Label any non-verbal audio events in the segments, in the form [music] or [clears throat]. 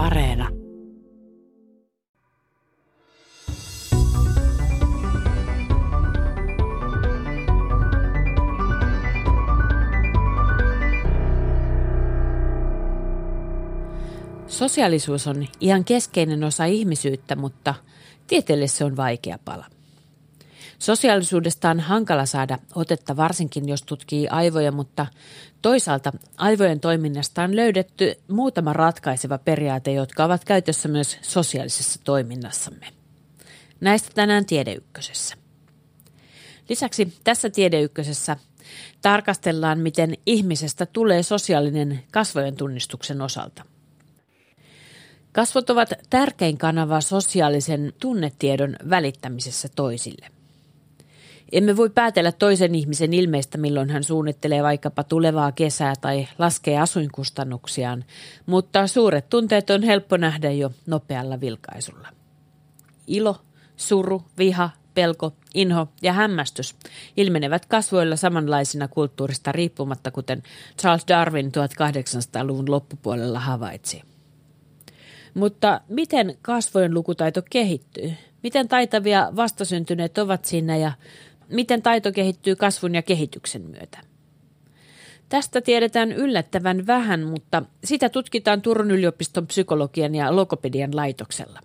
Areena. Sosiaalisuus on ihan keskeinen osa ihmisyyttä, mutta tieteelle se on vaikea pala. Sosiaalisuudesta on hankala saada otetta varsinkin, jos tutkii aivoja, mutta toisaalta aivojen toiminnasta on löydetty muutama ratkaiseva periaate, jotka ovat käytössä myös sosiaalisessa toiminnassamme. Näistä tänään Tiedeykkösessä. Lisäksi tässä Tiedeykkösessä tarkastellaan, miten ihmisestä tulee sosiaalinen kasvojen tunnistuksen osalta. Kasvot ovat tärkein kanava sosiaalisen tunnetiedon välittämisessä toisille – emme voi päätellä toisen ihmisen ilmeistä, milloin hän suunnittelee vaikkapa tulevaa kesää tai laskee asuinkustannuksiaan, mutta suuret tunteet on helppo nähdä jo nopealla vilkaisulla. Ilo, suru, viha, pelko, inho ja hämmästys ilmenevät kasvoilla samanlaisina kulttuurista riippumatta, kuten Charles Darwin 1800-luvun loppupuolella havaitsi. Mutta miten kasvojen lukutaito kehittyy? Miten taitavia vastasyntyneet ovat siinä ja miten taito kehittyy kasvun ja kehityksen myötä. Tästä tiedetään yllättävän vähän, mutta sitä tutkitaan Turun yliopiston psykologian ja logopedian laitoksella.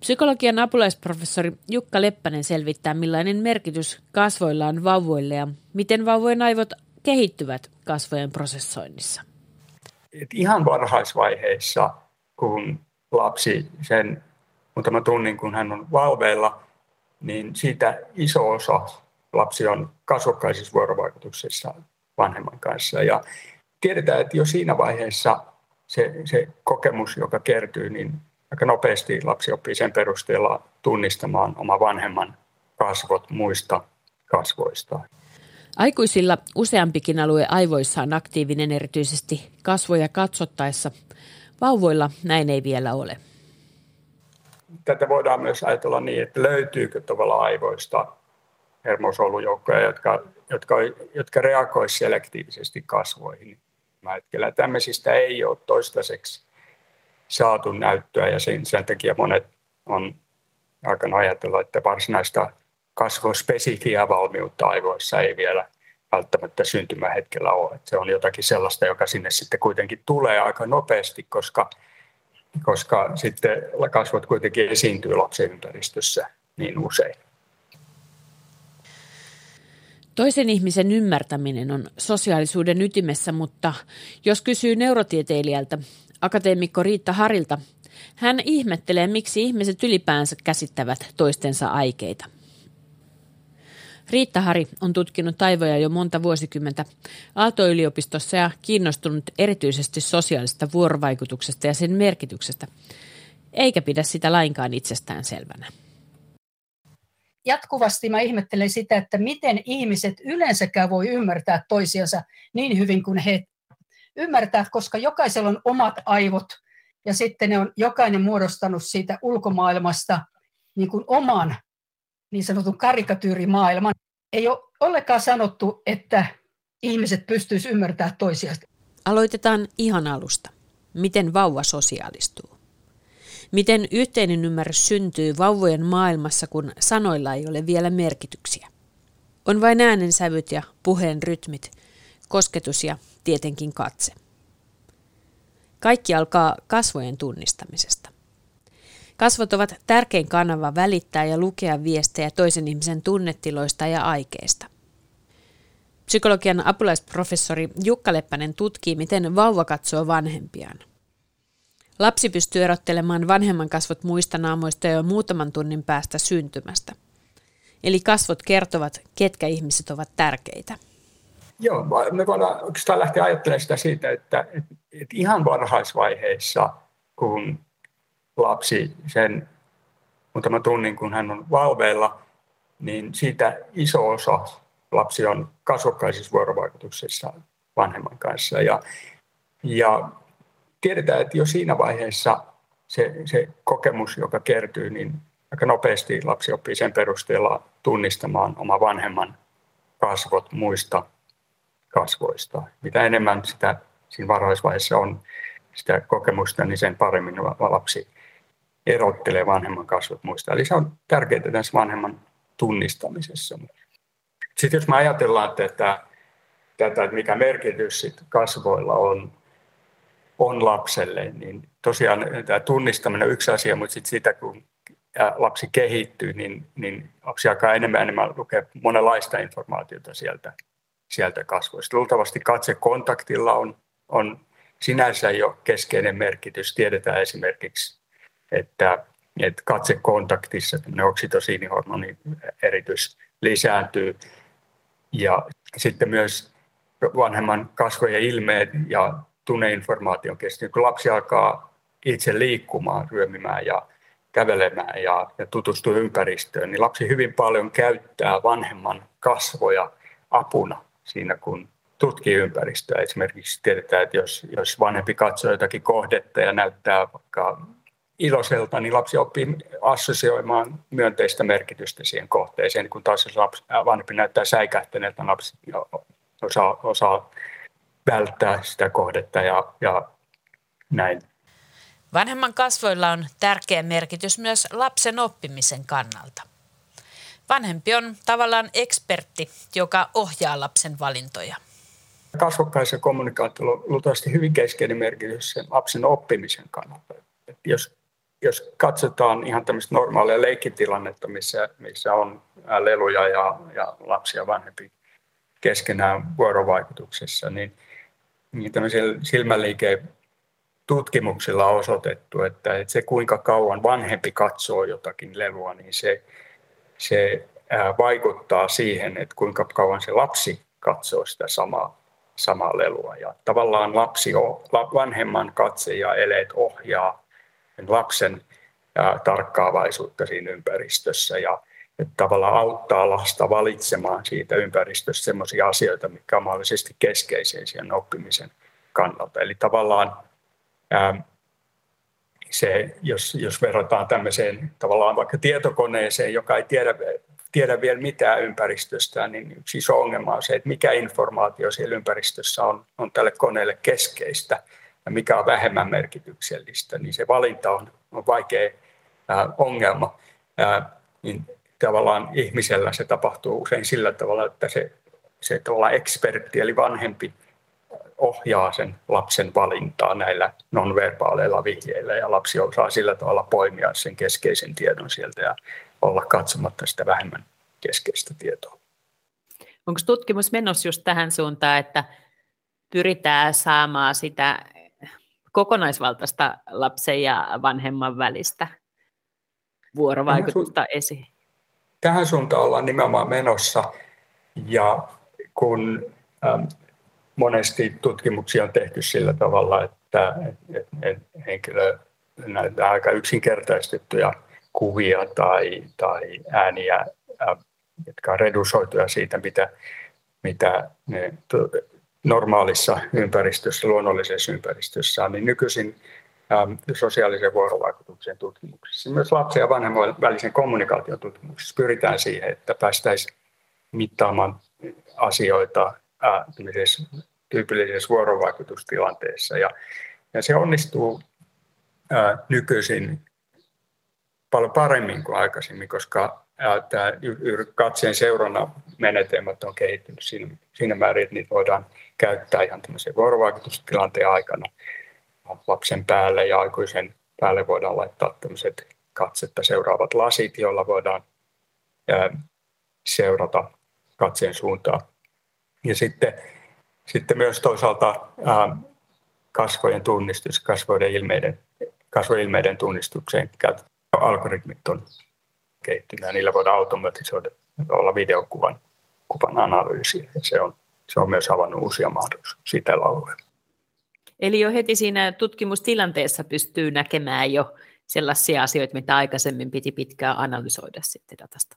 Psykologian apulaisprofessori Jukka Leppänen selvittää, millainen merkitys kasvoilla on vauvoille ja miten vauvojen aivot kehittyvät kasvojen prosessoinnissa. Et ihan varhaisvaiheessa, kun lapsi sen muutama tunnin, kun hän on valveilla, niin siitä iso osa lapsi on kasvokkaisissa vuorovaikutuksissa vanhemman kanssa. Ja tiedetään, että jo siinä vaiheessa se, se kokemus, joka kertyy, niin aika nopeasti lapsi oppii sen perusteella tunnistamaan oma vanhemman kasvot muista kasvoista. Aikuisilla useampikin alue aivoissa on aktiivinen erityisesti kasvoja katsottaessa. Vauvoilla näin ei vielä ole tätä voidaan myös ajatella niin, että löytyykö tavallaan aivoista hermosolujoukkoja, jotka, jotka, jotka reagoisivat selektiivisesti kasvoihin. Hetkellä tämmöisistä ei ole toistaiseksi saatu näyttöä ja sen, sen takia monet on aikana ajatella, että varsinaista kasvospesifiä valmiutta aivoissa ei vielä välttämättä syntymähetkellä ole. Että se on jotakin sellaista, joka sinne sitten kuitenkin tulee aika nopeasti, koska koska sitten kasvot kuitenkin esiintyy lapsen ympäristössä niin usein. Toisen ihmisen ymmärtäminen on sosiaalisuuden ytimessä, mutta jos kysyy neurotieteilijältä, akateemikko Riitta Harilta, hän ihmettelee, miksi ihmiset ylipäänsä käsittävät toistensa aikeita. Riitta Hari on tutkinut taivoja jo monta vuosikymmentä Aalto-yliopistossa ja kiinnostunut erityisesti sosiaalista vuorovaikutuksesta ja sen merkityksestä, eikä pidä sitä lainkaan itsestään selvänä. Jatkuvasti mä ihmettelen sitä, että miten ihmiset yleensäkään voi ymmärtää toisiansa niin hyvin kuin he ymmärtää, koska jokaisella on omat aivot ja sitten ne on jokainen muodostanut siitä ulkomaailmasta niin kuin oman niin sanotun karikatyyrimaailman. Ei ole ollenkaan sanottu, että ihmiset pystyisivät ymmärtämään toisiaan. Aloitetaan ihan alusta. Miten vauva sosiaalistuu? Miten yhteinen ymmärrys syntyy vauvojen maailmassa, kun sanoilla ei ole vielä merkityksiä? On vain äänensävyt ja puheen rytmit, kosketus ja tietenkin katse. Kaikki alkaa kasvojen tunnistamisesta. Kasvot ovat tärkein kanava välittää ja lukea viestejä toisen ihmisen tunnetiloista ja aikeista. Psykologian apulaisprofessori Jukka Leppänen tutkii, miten vauva katsoo vanhempiaan. Lapsi pystyy erottelemaan vanhemman kasvot muista naamoista jo muutaman tunnin päästä syntymästä. Eli kasvot kertovat, ketkä ihmiset ovat tärkeitä. Joo, me voidaan oikeastaan lähteä ajattelemaan sitä siitä, että, että, ihan varhaisvaiheessa, kun lapsi sen muutaman tunnin, kun hän on valveilla, niin siitä iso osa lapsi on kasvokkaisissa vuorovaikutuksissa vanhemman kanssa. Ja, ja tiedetään, että jo siinä vaiheessa se, se kokemus, joka kertyy, niin aika nopeasti lapsi oppii sen perusteella tunnistamaan oma vanhemman kasvot muista kasvoista. Mitä enemmän sitä siinä varhaisvaiheessa on sitä kokemusta, niin sen paremmin lapsi erottelee vanhemman kasvot muista. Eli se on tärkeää tässä vanhemman tunnistamisessa. Sitten jos me ajatellaan tätä, tätä että mikä merkitys sit kasvoilla on, on lapselle, niin tosiaan tämä tunnistaminen on yksi asia, mutta sitten sitä kun lapsi kehittyy, niin, niin lapsi alkaa enemmän enemmän lukea monenlaista informaatiota sieltä, sieltä kasvoista. Luultavasti katsekontaktilla on, on sinänsä jo keskeinen merkitys. Tiedetään esimerkiksi, että, että katsekontaktissa oksitosiinihormonin eritys lisääntyy. Ja sitten myös vanhemman kasvojen ilmeet ja tunneinformaation kestyy, kun lapsi alkaa itse liikkumaan, ryömimään ja kävelemään ja, ja tutustuu ympäristöön, niin lapsi hyvin paljon käyttää vanhemman kasvoja apuna siinä, kun tutkii ympäristöä. Esimerkiksi tiedetään, että jos, jos vanhempi katsoo jotakin kohdetta ja näyttää vaikka iloiselta, niin lapsi oppii assosioimaan myönteistä merkitystä siihen kohteeseen, kun taas jos lapsi, vanhempi näyttää säikähtäneeltä, lapsi osaa, osaa välttää sitä kohdetta ja, ja näin. Vanhemman kasvoilla on tärkeä merkitys myös lapsen oppimisen kannalta. Vanhempi on tavallaan ekspertti, joka ohjaa lapsen valintoja. Kasvokkaisen kommunikaatiolla on luultavasti hyvin keskeinen merkitys sen lapsen oppimisen kannalta. Et jos, jos katsotaan ihan tämmöistä normaalia leikkitilannetta, missä, missä on leluja ja, ja lapsi ja vanhempi keskenään vuorovaikutuksessa, niin, niin tämmöisellä silmäliikeen tutkimuksilla on osoitettu, että, se kuinka kauan vanhempi katsoo jotakin lelua, niin se, se vaikuttaa siihen, että kuinka kauan se lapsi katsoo sitä samaa, samaa lelua. Ja tavallaan lapsi, vanhemman katse ja eleet ohjaa lapsen tarkkaavaisuutta siinä ympäristössä ja että tavallaan auttaa lasta valitsemaan siitä ympäristöstä sellaisia asioita, mitkä on mahdollisesti keskeisiä siihen oppimisen kannalta. Eli tavallaan Ähm, se, jos, jos verrataan tämmöiseen tavallaan vaikka tietokoneeseen, joka ei tiedä, tiedä vielä mitään ympäristöstä, niin yksi iso ongelma on se, että mikä informaatio siellä ympäristössä on, on tälle koneelle keskeistä ja mikä on vähemmän merkityksellistä, niin se valinta on, on vaikea äh, ongelma. Ää, äh, niin tavallaan ihmisellä se tapahtuu usein sillä tavalla, että se, se tavallaan ekspertti eli vanhempi – ohjaa sen lapsen valintaa näillä nonverbaaleilla vihjeillä ja lapsi osaa sillä tavalla poimia sen keskeisen tiedon sieltä ja olla katsomatta sitä vähemmän keskeistä tietoa. Onko tutkimus menossa just tähän suuntaan, että pyritään saamaan sitä kokonaisvaltaista lapsen ja vanhemman välistä vuorovaikutusta tähän su- esiin? Tähän suuntaan ollaan nimenomaan menossa ja kun monesti tutkimuksia on tehty sillä tavalla, että henkilö näyttää aika yksinkertaistettuja kuvia tai, tai ääniä, jotka on redusoituja siitä, mitä, mitä ne normaalissa ympäristössä, luonnollisessa ympäristössä niin nykyisin sosiaalisen vuorovaikutuksen tutkimuksissa, myös lapsen ja vanhemman välisen kommunikaation tutkimuksissa pyritään siihen, että päästäisiin mittaamaan asioita tyypillisessä vuorovaikutustilanteessa. Ja, ja se onnistuu ää, nykyisin paljon paremmin kuin aikaisemmin, koska ää, tämä katseen seurannan menetelmät on kehittynyt siinä, siinä määrin, että niitä voidaan käyttää ihan tämmöisen vuorovaikutustilanteen aikana lapsen päälle ja aikuisen päälle voidaan laittaa tämmöiset katsetta seuraavat lasit, joilla voidaan seurata katseen suuntaa ja sitten, sitten myös toisaalta kasvojen tunnistus, kasvojen ilmeiden, kasvojen ilmeiden tunnistukseen käytetyt algoritmit on kehittynyt ja niillä voidaan automatisoida olla videokuvan kuvan analyysi. Se on, se on myös avannut uusia mahdollisuuksia tällä alueella. Eli jo heti siinä tutkimustilanteessa pystyy näkemään jo sellaisia asioita, mitä aikaisemmin piti pitkään analysoida sitten datasta.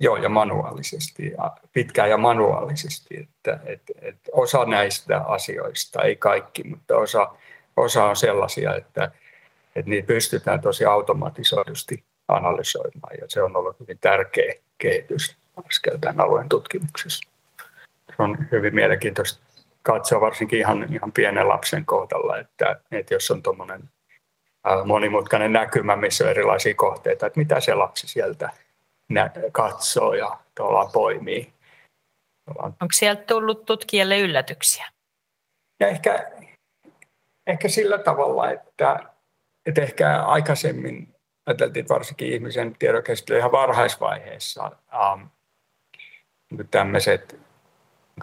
Joo, ja manuaalisesti, ja pitkään ja manuaalisesti. Että, et, et osa näistä asioista, ei kaikki, mutta osa, osa on sellaisia, että, että niitä pystytään tosi automatisoidusti analysoimaan, ja se on ollut hyvin tärkeä kehitys tämän alueen tutkimuksessa. On hyvin mielenkiintoista katsoa varsinkin ihan, ihan pienen lapsen kohdalla, että, että jos on tuommoinen monimutkainen näkymä, missä on erilaisia kohteita, että mitä se lapsi sieltä katsoo ja tuolla poimii. Onko sieltä tullut tutkijalle yllätyksiä? Ja ehkä, ehkä sillä tavalla, että, että ehkä aikaisemmin ajateltiin varsinkin ihmisen tiedonkäsittely ihan varhaisvaiheessa ähm, tämmöiset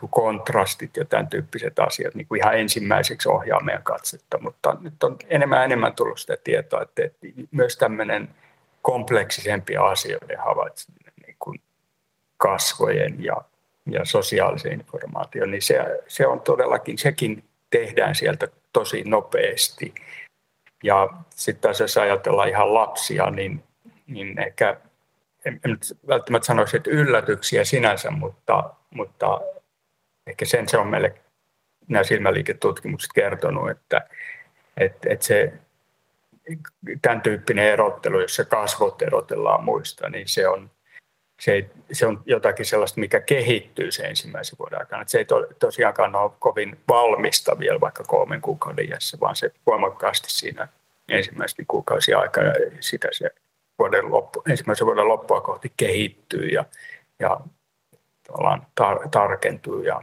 niin kontrastit ja tämän tyyppiset asiat niin kuin ihan ensimmäiseksi ohjaa meidän katsetta, mutta nyt on enemmän enemmän tullut sitä tietoa, että, että myös tämmöinen kompleksisempi asioiden havaitseminen, niin kuin kasvojen ja, ja sosiaalisen informaation, niin se, se on todellakin, sekin tehdään sieltä tosi nopeasti. Ja sitten taas jos ajatellaan ihan lapsia, niin, niin ehkä en, en välttämättä sanoisi, että yllätyksiä sinänsä, mutta, mutta ehkä sen se on meille nämä silmäliiketutkimukset kertonut, että, että, että se tämän tyyppinen erottelu, jossa kasvot erotellaan muista, niin se on, se, se on jotakin sellaista, mikä kehittyy sen ensimmäisen vuoden aikana. Että se ei to, tosiaankaan ole kovin valmista vielä vaikka kolmen kuukauden iässä, vaan se voimakkaasti siinä ensimmäisten kuukausien aikana sitä se vuoden loppu, ensimmäisen vuoden loppua kohti kehittyy ja, ja tar, tarkentuu ja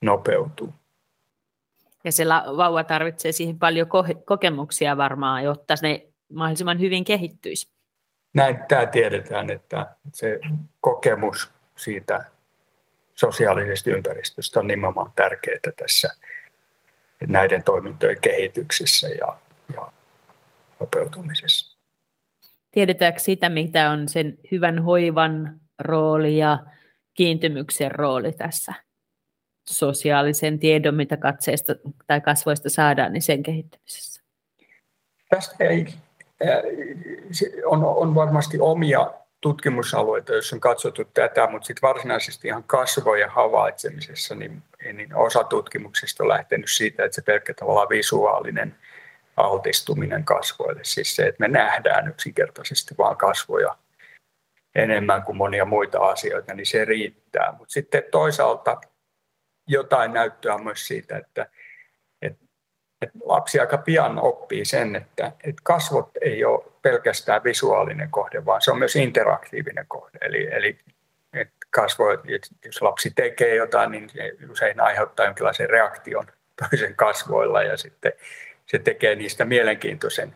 nopeutuu. Ja se vauva tarvitsee siihen paljon kokemuksia varmaan, jotta ne mahdollisimman hyvin kehittyisi. Näin tämä tiedetään, että se kokemus siitä sosiaalisesta ympäristöstä on nimenomaan tärkeää tässä näiden toimintojen kehityksessä ja, ja nopeutumisessa. Tiedetäänkö sitä, mitä on sen hyvän hoivan rooli ja kiintymyksen rooli tässä sosiaalisen tiedon, mitä katseista tai kasvoista saadaan, niin sen kehittämisessä? Tästä ei, on, on varmasti omia tutkimusalueita, joissa on katsottu tätä, mutta sitten varsinaisesti ihan kasvojen havaitsemisessa, niin, niin osa tutkimuksista on lähtenyt siitä, että se pelkkä tavallaan visuaalinen altistuminen kasvoille, siis se, että me nähdään yksinkertaisesti vaan kasvoja enemmän kuin monia muita asioita, niin se riittää. Mutta sitten toisaalta jotain näyttöä myös siitä, että, että, että lapsi aika pian oppii sen, että, että kasvot ei ole pelkästään visuaalinen kohde, vaan se on myös interaktiivinen kohde. Eli, eli että kasvo, jos lapsi tekee jotain, niin se usein aiheuttaa jonkinlaisen reaktion toisen kasvoilla ja sitten se tekee niistä mielenkiintoisen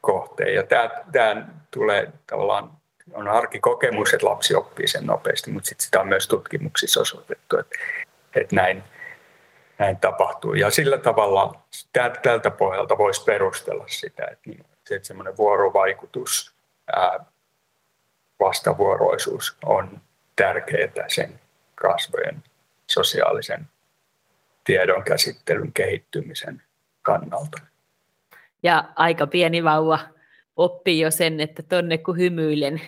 kohteen. Ja tämä, tämä tulee tavallaan, on arkikokemus, että lapsi oppii sen nopeasti, mutta sitten sitä on myös tutkimuksissa osoitettu, että että näin, näin tapahtuu. Ja sillä tavalla tältä pohjalta voisi perustella sitä, että, niin, semmoinen vuorovaikutus, vastavuoroisuus on tärkeää sen kasvojen sosiaalisen tiedon käsittelyn kehittymisen kannalta. Ja aika pieni vauva oppii jo sen, että tonne kun hymyilen,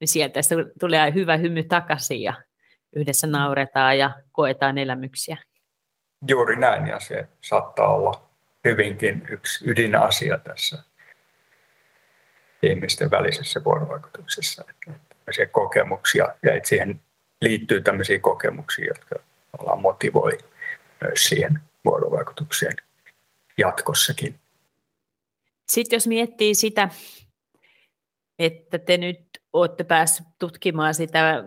niin sieltä tulee hyvä hymy takaisin ja yhdessä nauretaan ja koetaan elämyksiä. Juuri näin, ja se saattaa olla hyvinkin yksi ydinasia tässä ihmisten välisessä vuorovaikutuksessa. Tällaisia kokemuksia, ja että siihen liittyy tämmöisiä kokemuksia, jotka ollaan motivoi myös siihen vuorovaikutukseen jatkossakin. Sitten jos miettii sitä, että te nyt olette päässeet tutkimaan sitä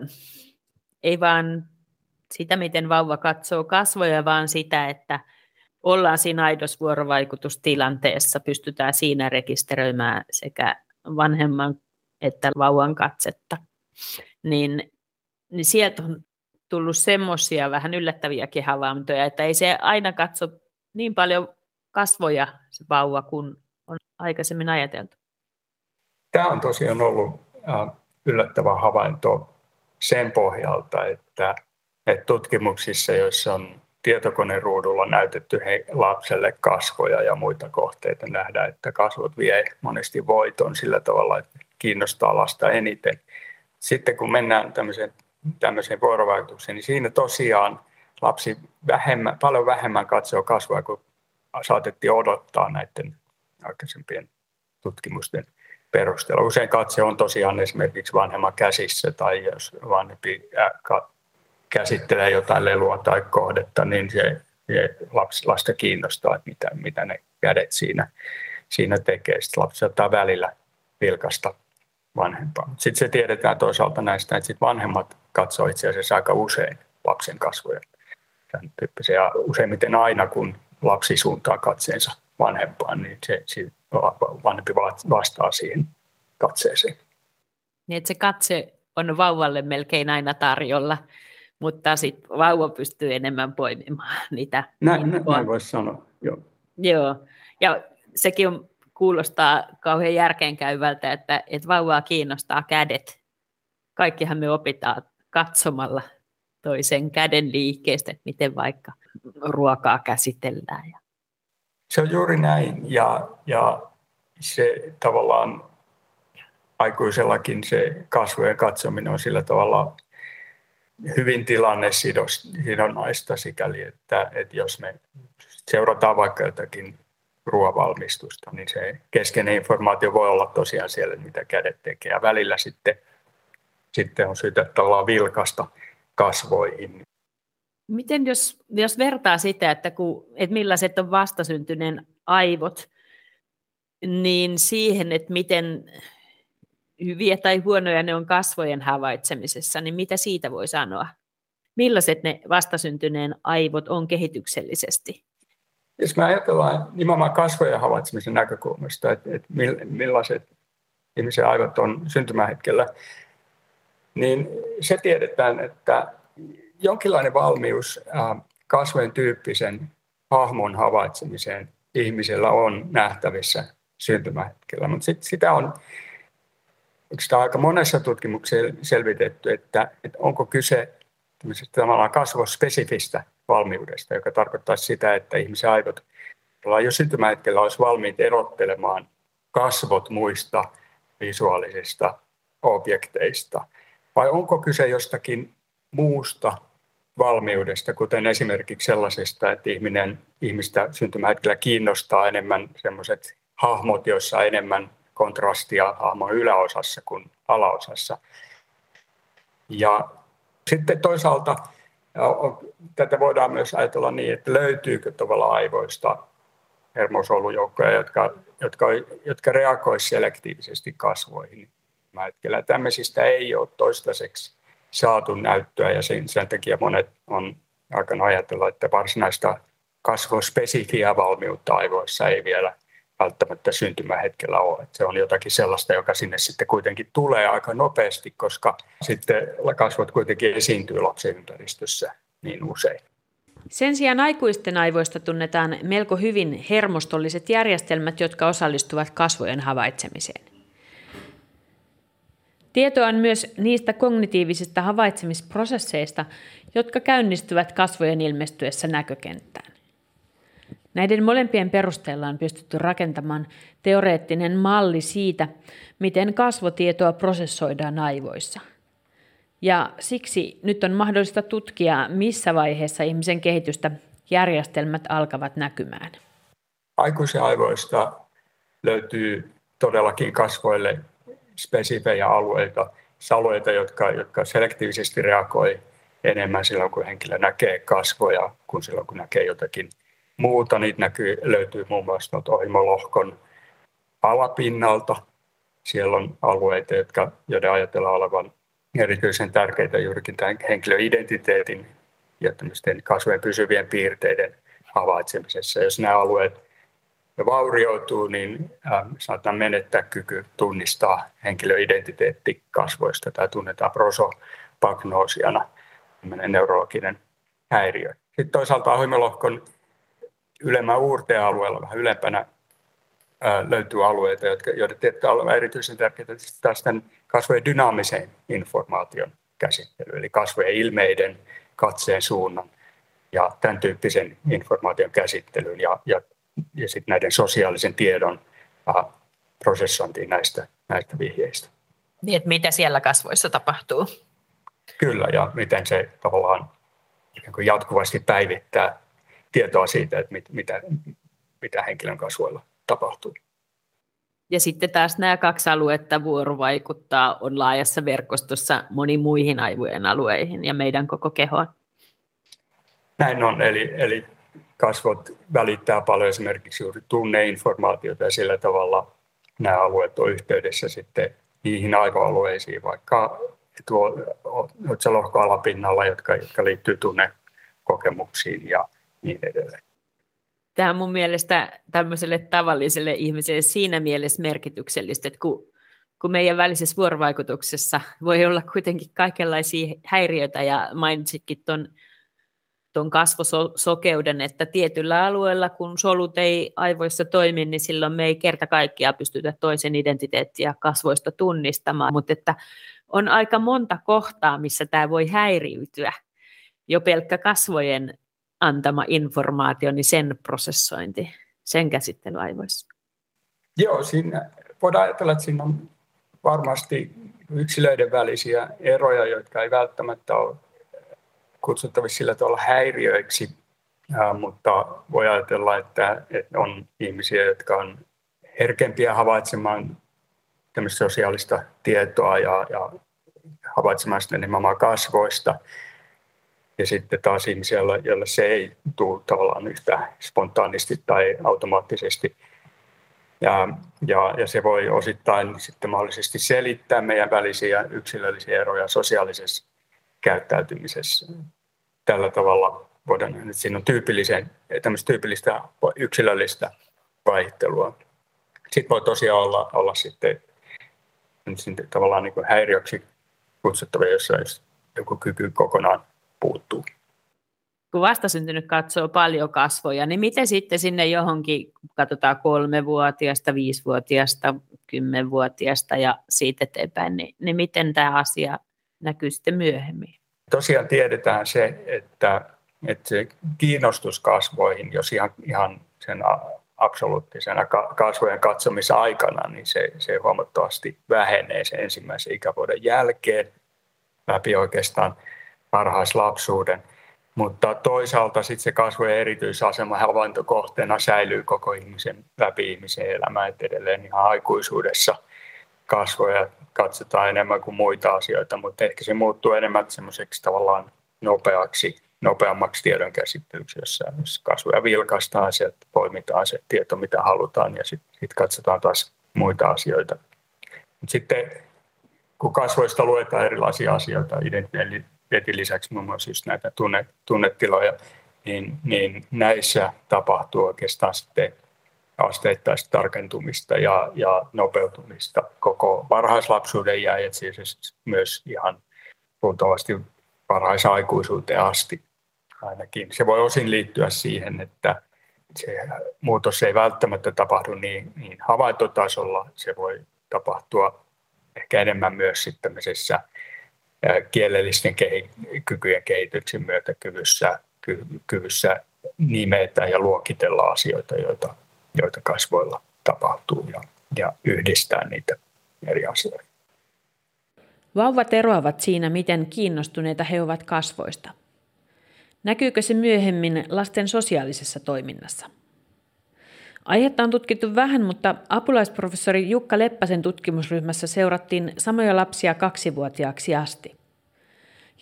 ei vaan sitä, miten vauva katsoo kasvoja, vaan sitä, että ollaan siinä aidossa vuorovaikutustilanteessa, pystytään siinä rekisteröimään sekä vanhemman että vauvan katsetta. Niin, niin sieltä on tullut semmoisia vähän yllättäviäkin havaintoja, että ei se aina katso niin paljon kasvoja se vauva kuin on aikaisemmin ajateltu. Tämä on tosiaan ollut yllättävä havainto sen pohjalta, että, että tutkimuksissa, joissa on tietokoneruudulla näytetty he, lapselle kasvoja ja muita kohteita, nähdään, että kasvot vie monesti voiton sillä tavalla, että kiinnostaa lasta eniten. Sitten kun mennään tämmöiseen, tämmöiseen vuorovaikutukseen, niin siinä tosiaan lapsi vähemmän, paljon vähemmän katsoo kasvoja kuin saatettiin odottaa näiden aikaisempien tutkimusten perusteella. Usein katse on tosiaan esimerkiksi vanhemman käsissä tai jos vanhempi käsittelee jotain lelua tai kohdetta, niin se lasta kiinnostaa, että mitä, mitä ne kädet siinä, siinä tekee. Sitten lapsi ottaa välillä vilkasta vanhempaa. Sitten se tiedetään toisaalta näistä, että vanhemmat katsoo itse asiassa aika usein lapsen kasvoja. Ja useimmiten aina, kun lapsi suuntaa katseensa vanhempaan, niin se, se vanhempi vastaa siihen katseeseen. Niin, että se katse on vauvalle melkein aina tarjolla, mutta sitten vauva pystyy enemmän poimimaan niitä. Näin, näin, näin voisi sanoa, joo. Joo, ja sekin on, kuulostaa kauhean järkeenkäyvältä, että, että vauvaa kiinnostaa kädet. Kaikkihan me opitaan katsomalla toisen käden liikkeestä, että miten vaikka ruokaa käsitellään. Se on juuri näin, ja, ja se tavallaan aikuisellakin se kasvojen katsominen on sillä tavalla hyvin tilannesidonnaista sikäli, että, että jos me seurataan vaikka jotakin ruoavalmistusta, niin se keskeinen informaatio voi olla tosiaan siellä, mitä kädet tekee. Ja välillä sitten, sitten on syytä tavallaan vilkasta kasvoihin. Miten jos, jos vertaa sitä, että, kun, että millaiset on vastasyntyneen aivot, niin siihen, että miten hyviä tai huonoja ne on kasvojen havaitsemisessa, niin mitä siitä voi sanoa? Millaiset ne vastasyntyneen aivot on kehityksellisesti? Jos me ajatellaan nimenomaan kasvojen havaitsemisen näkökulmasta, että, että millaiset ihmisen aivot on syntymähetkellä, niin se tiedetään, että jonkinlainen valmius kasvojen tyyppisen hahmon havaitsemiseen ihmisellä on nähtävissä syntymähetkellä, mutta sit sitä on sitä on aika monessa tutkimuksessa selvitetty, että, että onko kyse tavallaan kasvospesifistä valmiudesta, joka tarkoittaa sitä, että ihmisen aivot jo syntymähetkellä olisi valmiit erottelemaan kasvot muista visuaalisista objekteista. Vai onko kyse jostakin muusta valmiudesta, kuten esimerkiksi sellaisesta, että ihminen, ihmistä syntymähetkellä kiinnostaa enemmän sellaiset hahmot, joissa on enemmän kontrastia hahmon yläosassa kuin alaosassa. Ja sitten toisaalta tätä voidaan myös ajatella niin, että löytyykö tavallaan aivoista hermosolujoukkoja, jotka, jotka, jotka reagoisivat selektiivisesti kasvoihin. Hetkellä. Tämmöisistä ei ole toistaiseksi saatu näyttöä ja sen, sen takia monet on aikana ajatella, että varsinaista kasvospesifiä valmiutta aivoissa ei vielä välttämättä syntymähetkellä ole. Että se on jotakin sellaista, joka sinne sitten kuitenkin tulee aika nopeasti, koska sitten kasvot kuitenkin esiintyy lapsen ympäristössä niin usein. Sen sijaan aikuisten aivoista tunnetaan melko hyvin hermostolliset järjestelmät, jotka osallistuvat kasvojen havaitsemiseen. Tietoa on myös niistä kognitiivisista havaitsemisprosesseista, jotka käynnistyvät kasvojen ilmestyessä näkökenttään. Näiden molempien perusteella on pystytty rakentamaan teoreettinen malli siitä, miten kasvotietoa prosessoidaan aivoissa. Ja siksi nyt on mahdollista tutkia, missä vaiheessa ihmisen kehitystä järjestelmät alkavat näkymään. Aikuisen aivoista löytyy todellakin kasvoille spesifejä alueita, alueita jotka, jotka selektiivisesti reagoi enemmän silloin, kun henkilö näkee kasvoja, kuin silloin, kun näkee jotakin muuta. Niitä näkyy, löytyy muun muassa ohimolohkon alapinnalta. Siellä on alueita, jotka, joiden ajatellaan olevan erityisen tärkeitä juurikin tämän henkilöidentiteetin ja kasvojen pysyvien piirteiden havaitsemisessa. Jos nämä alueet vaurioituu, niin saattaa menettää kyky tunnistaa henkilöidentiteetti kasvoista tai tunnetaan prosopagnoosiana, neurologinen häiriö. Sitten toisaalta ohjelmalohkon ylemmän uurteen alueella vähän ylempänä löytyy alueita, jotka, joiden tietää olevan erityisen tärkeitä tämän kasvojen dynaamiseen informaation käsittely, eli kasvojen ilmeiden, katseen suunnan ja tämän tyyppisen informaation käsittelyyn ja, ja, ja sitten näiden sosiaalisen tiedon prosessointiin näistä, näistä vihjeistä. Niin, että mitä siellä kasvoissa tapahtuu? Kyllä, ja miten se tavallaan jatkuvasti päivittää tietoa siitä, että mit, mitä, mitä henkilön kasvoilla tapahtuu. Ja sitten taas nämä kaksi aluetta vuorovaikuttaa on laajassa verkostossa moniin muihin aivojen alueihin ja meidän koko kehoon. Näin on, eli, eli kasvot välittää paljon esimerkiksi juuri tunneinformaatiota ja sillä tavalla nämä alueet on yhteydessä sitten niihin aivoalueisiin, vaikka tuo otsalohkoalapinnalla, jotka, jotka liittyy tunnekokemuksiin ja niin edelleen. Tämä on mun mielestä tämmöiselle tavalliselle ihmiselle siinä mielessä merkityksellistä, että kun, kun meidän välisessä vuorovaikutuksessa voi olla kuitenkin kaikenlaisia häiriöitä ja mainitsitkin tuon tuon kasvosokeuden, että tietyllä alueella, kun solut ei aivoissa toimi, niin silloin me ei kerta kaikkiaan pystytä toisen identiteettiä kasvoista tunnistamaan, mutta että on aika monta kohtaa, missä tämä voi häiriytyä. Jo pelkkä kasvojen antama informaatio, niin sen prosessointi, sen käsittely aivoissa. Joo, siinä voidaan ajatella, että siinä on varmasti yksilöiden välisiä eroja, jotka ei välttämättä ole kutsuttavissa sillä tavalla häiriöiksi, mutta voi ajatella, että, on ihmisiä, jotka on herkempiä havaitsemaan sosiaalista tietoa ja, ja havaitsemaan sitä nimenomaan kasvoista. Ja sitten taas ihmisiä, joilla se ei tule tavallaan yhtä spontaanisti tai automaattisesti. Ja, ja, ja se voi osittain sitten mahdollisesti selittää meidän välisiä yksilöllisiä eroja sosiaalisessa käyttäytymisessä. Tällä tavalla voidaan että siinä on tyypillisen, tyypillistä yksilöllistä vaihtelua. Sitten voi tosiaan olla, olla sitten, sitten tavallaan niin häiriöksi kutsuttavia, jossa joku kyky kokonaan puuttuu. Kun vastasyntynyt katsoo paljon kasvoja, niin miten sitten sinne johonkin, katsotaan kolmevuotiaasta, viisivuotiaasta, kymmenvuotiaasta ja siitä eteenpäin, niin, niin miten tämä asia näkyy sitten myöhemmin? Tosiaan tiedetään se, että, että se kiinnostus kasvoihin, jos ihan, ihan sen absoluuttisena kasvojen katsomisaikana, niin se, se huomattavasti vähenee sen ensimmäisen ikävuoden jälkeen läpi oikeastaan varhaislapsuuden. Mutta toisaalta sitten se kasvojen erityisasema havaintokohteena säilyy koko ihmisen läpi ihmisen elämä, että edelleen ihan aikuisuudessa kasvoja katsotaan enemmän kuin muita asioita, mutta ehkä se muuttuu enemmän semmoiseksi tavallaan nopeaksi, nopeammaksi tiedonkäsittelyksi, jossa, jossa kasvoja vilkaistaan, sieltä poimitaan se tieto, mitä halutaan, ja sitten sit katsotaan taas muita asioita. Mut sitten kun kasvoista luetaan erilaisia asioita, identiteetin lisäksi muun muassa just näitä tunne, tunnetiloja, niin, niin näissä tapahtuu oikeastaan sitten asteittaista tarkentumista ja, ja nopeutumista koko varhaislapsuuden ja itse myös ihan luultavasti varhaisaikuisuuteen asti ainakin. Se voi osin liittyä siihen, että se muutos ei välttämättä tapahdu niin, niin havaintotasolla. Se voi tapahtua ehkä enemmän myös sitten kielellisten kykyjen kehityksen myötä kyvyssä, ky, kyvyssä nimetä ja luokitella asioita, joita joita kasvoilla tapahtuu ja, ja yhdistää niitä eri asioita. Vauvat eroavat siinä, miten kiinnostuneita he ovat kasvoista. Näkyykö se myöhemmin lasten sosiaalisessa toiminnassa? Aihetta on tutkittu vähän, mutta apulaisprofessori Jukka Leppäsen tutkimusryhmässä seurattiin samoja lapsia kaksivuotiaaksi asti.